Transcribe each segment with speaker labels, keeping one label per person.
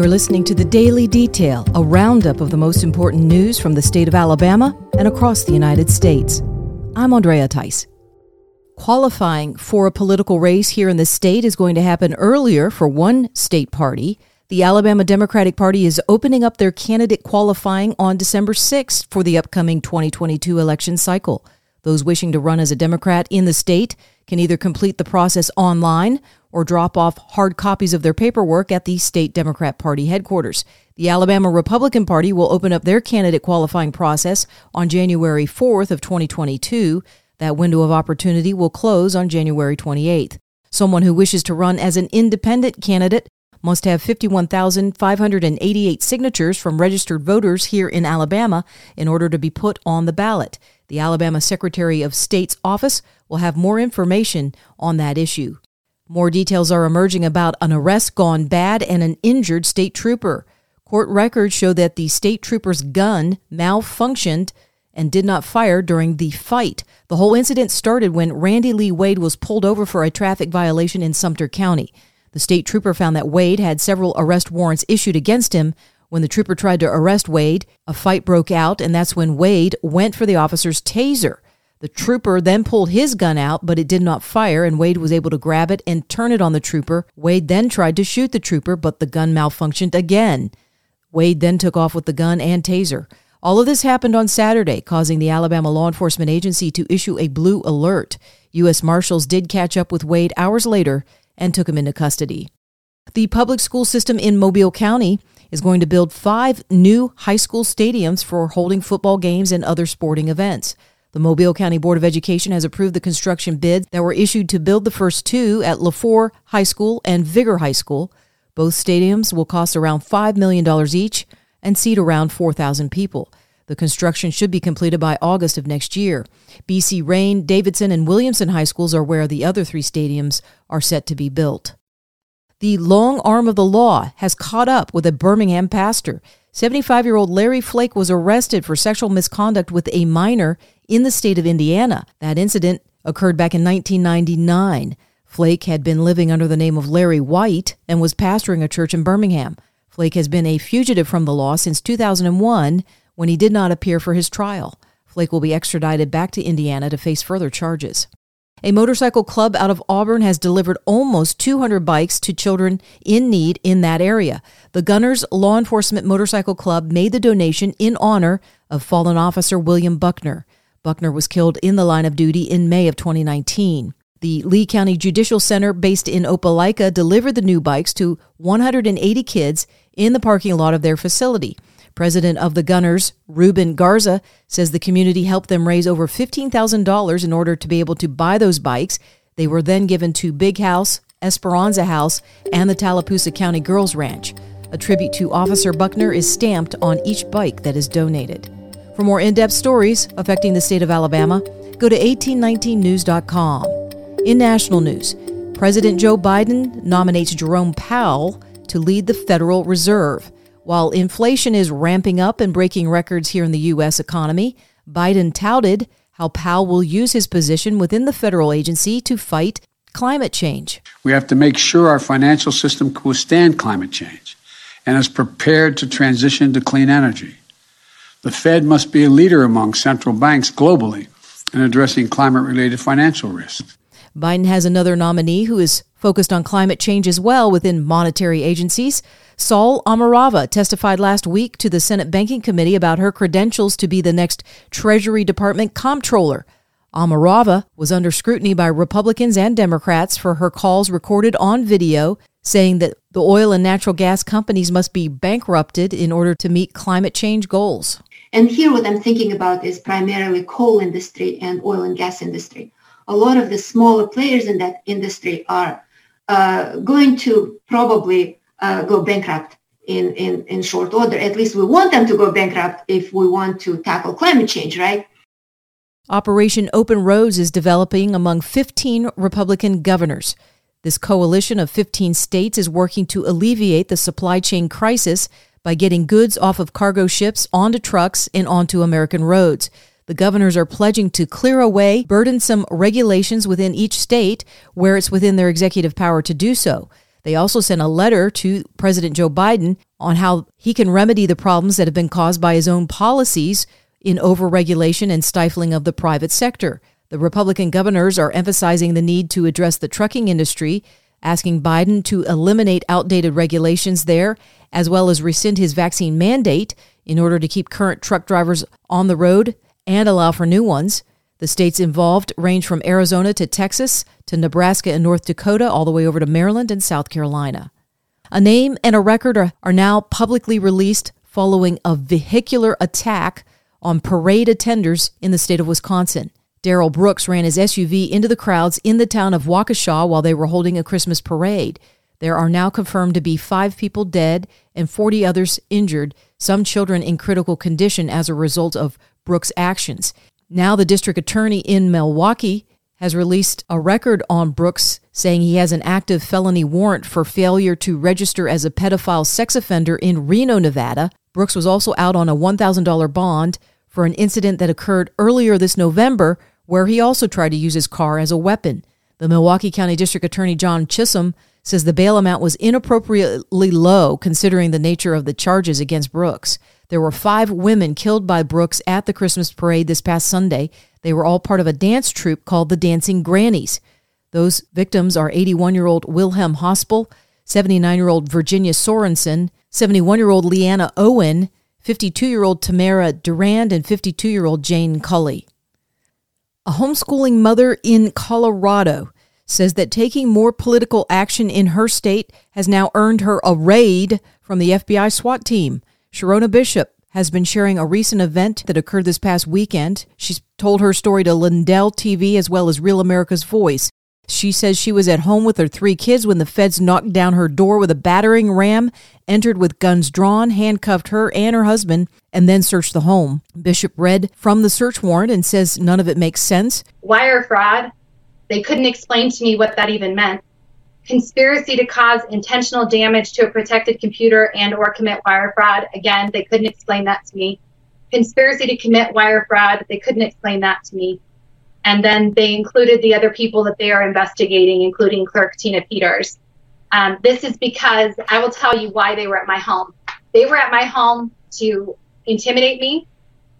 Speaker 1: You're listening to the Daily Detail, a roundup of the most important news from the state of Alabama and across the United States. I'm Andrea Tice. Qualifying for a political race here in the state is going to happen earlier for one state party. The Alabama Democratic Party is opening up their candidate qualifying on December 6th for the upcoming 2022 election cycle. Those wishing to run as a Democrat in the state can either complete the process online or drop off hard copies of their paperwork at the state Democrat Party headquarters. The Alabama Republican Party will open up their candidate qualifying process on January 4th of 2022. That window of opportunity will close on January 28th. Someone who wishes to run as an independent candidate must have 51,588 signatures from registered voters here in Alabama in order to be put on the ballot. The Alabama Secretary of State's office will have more information on that issue. More details are emerging about an arrest gone bad and an injured state trooper. Court records show that the state trooper's gun malfunctioned and did not fire during the fight. The whole incident started when Randy Lee Wade was pulled over for a traffic violation in Sumter County. The state trooper found that Wade had several arrest warrants issued against him, when the trooper tried to arrest Wade, a fight broke out, and that's when Wade went for the officer's taser. The trooper then pulled his gun out, but it did not fire, and Wade was able to grab it and turn it on the trooper. Wade then tried to shoot the trooper, but the gun malfunctioned again. Wade then took off with the gun and taser. All of this happened on Saturday, causing the Alabama Law Enforcement Agency to issue a blue alert. U.S. Marshals did catch up with Wade hours later and took him into custody. The public school system in Mobile County is going to build five new high school stadiums for holding football games and other sporting events. The Mobile County Board of Education has approved the construction bids that were issued to build the first two at LeFlore High School and Vigor High School. Both stadiums will cost around $5 million each and seat around 4,000 people. The construction should be completed by August of next year. BC Rain, Davidson, and Williamson high schools are where the other three stadiums are set to be built. The long arm of the law has caught up with a Birmingham pastor. 75 year old Larry Flake was arrested for sexual misconduct with a minor in the state of Indiana. That incident occurred back in 1999. Flake had been living under the name of Larry White and was pastoring a church in Birmingham. Flake has been a fugitive from the law since 2001 when he did not appear for his trial. Flake will be extradited back to Indiana to face further charges. A motorcycle club out of Auburn has delivered almost 200 bikes to children in need in that area. The Gunners Law Enforcement Motorcycle Club made the donation in honor of fallen officer William Buechner. Buechner was killed in the line of duty in May of 2019. The Lee County Judicial Center, based in Opelika, delivered the new bikes to 180 kids in the parking lot of their facility. President of the Gunners, Ruben Garza, says the community helped them raise over $15,000 in order to be able to buy those bikes. They were then given to Big House, Esperanza House, and the Tallapoosa County Girls Ranch. A tribute to Officer Buechner is stamped on each bike that is donated. For more in depth stories affecting the state of Alabama, go to 1819news.com. In national news, President Joe Biden nominates Jerome Powell to lead the Federal Reserve. While inflation is ramping up and breaking records here in the U.S. economy, Biden touted how Powell will use his position within the federal agency to fight climate change.
Speaker 2: We have to make sure our financial system can withstand climate change and is prepared to transition to clean energy. The Fed must be a leader among central banks globally in addressing climate related financial risks.
Speaker 1: Biden has another nominee who is focused on climate change as well within monetary agencies. Saule Omarova testified last week to the Senate Banking Committee about her credentials to be the next Treasury Department comptroller. Omarova was under scrutiny by Republicans and Democrats for her calls recorded on video saying that the oil and natural gas companies must be bankrupted in order to meet climate change goals.
Speaker 3: And here what I'm thinking about is primarily coal industry and oil and gas industry. A lot of the smaller players in that industry are uh, going to probably uh, go bankrupt in, in, in short order. At least we want them to go bankrupt if we want to tackle climate change, right?
Speaker 1: Operation Open Roads is developing among 15 Republican governors. This coalition of 15 states is working to alleviate the supply chain crisis by getting goods off of cargo ships onto trucks and onto American roads. The governors are pledging to clear away burdensome regulations within each state where it's within their executive power to do so. They also sent a letter to President Joe Biden on how he can remedy the problems that have been caused by his own policies in overregulation and stifling of the private sector. The Republican governors are emphasizing the need to address the trucking industry, asking Biden to eliminate outdated regulations there, as well as rescind his vaccine mandate in order to keep current truck drivers on the road and allow for new ones. The states involved range from Arizona to Texas to Nebraska and North Dakota, all the way over to Maryland and South Carolina. A name and a record are, are now publicly released following a vehicular attack on parade attenders in the state of Wisconsin. Darrell Brooks ran his SUV into the crowds in the town of Waukesha while they were holding a Christmas parade. There are now confirmed to be five people dead and 40 others injured, some children in critical condition as a result of Brooks' actions. Now, the district attorney in Milwaukee has released a record on Brooks saying he has an active felony warrant for failure to register as a pedophile sex offender in Reno, Nevada. Brooks was also out on a $1,000 bond for an incident that occurred earlier this November where he also tried to use his car as a weapon. The Milwaukee County District Attorney John Chisholm says the bail amount was inappropriately low considering the nature of the charges against Brooks. There were five women killed by Brooks at the Christmas parade this past Sunday. They were all part of a dance troupe called the Dancing Grannies. Those victims are 81 year old Wilhelm Hospel, 79 year old Virginia Sorenson, 71 year old Leanna Owen, 52 year old Tamara Durand, and 52 year old Jane Kulich. A homeschooling mother in Colorado says that taking more political action in her state has now earned her a raid from the FBI SWAT team. Sherronna Bishop has been sharing a recent event that occurred this past weekend. She's told her story to Lindell TV as well as Real America's Voice. She says she was at home with her three kids when the feds knocked down her door with a battering ram, entered with guns drawn, handcuffed her and her husband, and then searched the home. Bishop read from the search warrant and says none of it makes sense.
Speaker 4: Wire fraud. They couldn't explain to me what that even meant. Conspiracy to cause intentional damage to a protected computer and or commit wire fraud. Again, they couldn't explain that to me. Conspiracy to commit wire fraud. They couldn't explain that to me. And then they included the other people that they are investigating, including Clerk Tina Peters. Um, this is because I will tell you why they were at my home. They were at my home to intimidate me,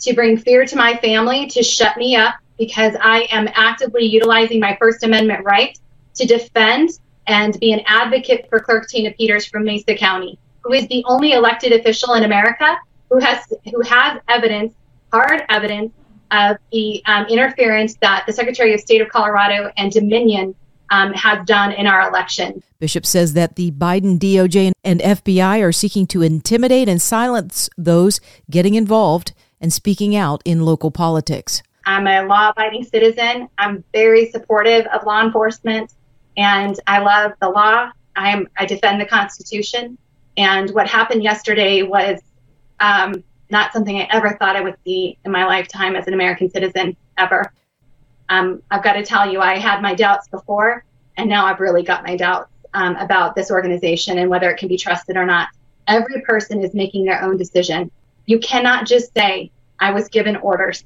Speaker 4: to bring fear to my family, to shut me up because I am actively utilizing my First Amendment right to defend and be an advocate for Clerk Tina Peters from Mesa County, who is the only elected official in America who has who has evidence, hard evidence of the um, interference that the Secretary of State of Colorado and Dominion um, has done in our election.
Speaker 1: Bishop says that the Biden DOJ and FBI are seeking to intimidate and silence those getting involved and speaking out in local politics.
Speaker 4: I'm a law abiding citizen. I'm very supportive of law enforcement and I love the law. I am I defend the Constitution. And what happened yesterday was um, not something I ever thought I would see in my lifetime as an American citizen ever. Um, I've got to tell you, I had my doubts before, and now I've really got my doubts um, about this organization and whether it can be trusted or not. Every person is making their own decision. You cannot just say, I was given orders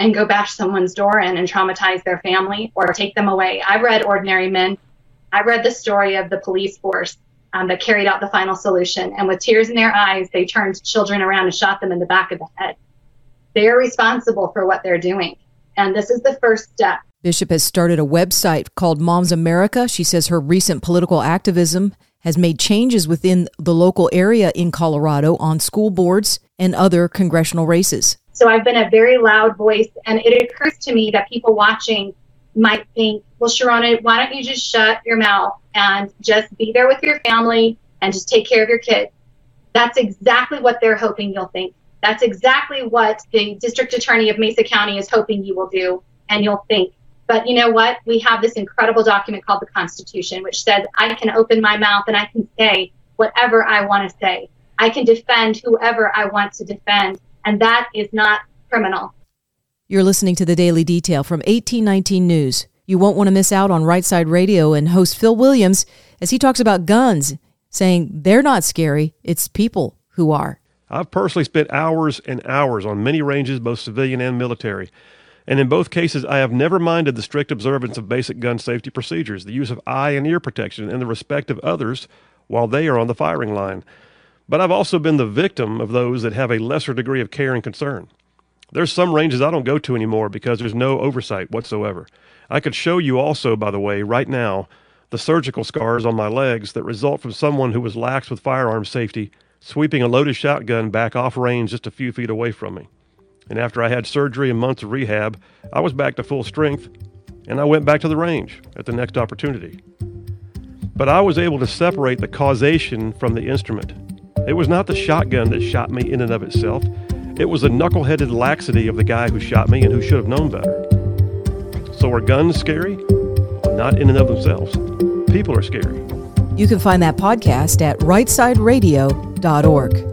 Speaker 4: and go bash someone's door in and traumatize their family or take them away. I read Ordinary Men. I read the story of the police force um, that carried out the final solution. And with tears in their eyes, they turned children around and shot them in the back of the head. They are responsible for what they're doing. And this is the first step.
Speaker 1: Bishop has started a website called Moms America. She says her recent political activism has made changes within the local area in Colorado on school boards and other congressional races.
Speaker 4: So I've been a very loud voice, and it occurs to me that people watching might think, well, Sherronna, why don't you just shut your mouth and just be there with your family and just take care of your kids? That's exactly what they're hoping you'll think. That's exactly what the district attorney of Mesa County is hoping you will do and you'll think. But you know what? We have this incredible document called the Constitution, which says I can open my mouth and I can say whatever I want to say. I can defend whoever I want to defend and that is not criminal.
Speaker 1: You're listening to the Daily Detail from 1819 News. You won't want to miss out on Right Side Radio and host Phil Williams as he talks about guns, saying they're not scary, it's people who are.
Speaker 5: I've personally spent hours and hours on many ranges, both civilian and military. And in both cases, I have never minded the strict observance of basic gun safety procedures, the use of eye and ear protection, and the respect of others while they are on the firing line. But I've also been the victim of those that have a lesser degree of care and concern. There's some ranges I don't go to anymore because there's no oversight whatsoever. I could show you also, by the way, right now, the surgical scars on my legs that result from someone who was lax with firearm safety sweeping a loaded shotgun back off range just a few feet away from me. And after I had surgery and months of rehab, I was back to full strength and I went back to the range at the next opportunity. But I was able to separate the causation from the instrument. It was not the shotgun that shot me in and of itself. It was the knuckle-headed laxity of the guy who shot me and who should have known better. So are guns scary? Not in and of themselves. People are scary.
Speaker 1: You can find that podcast at rightsideradio.org.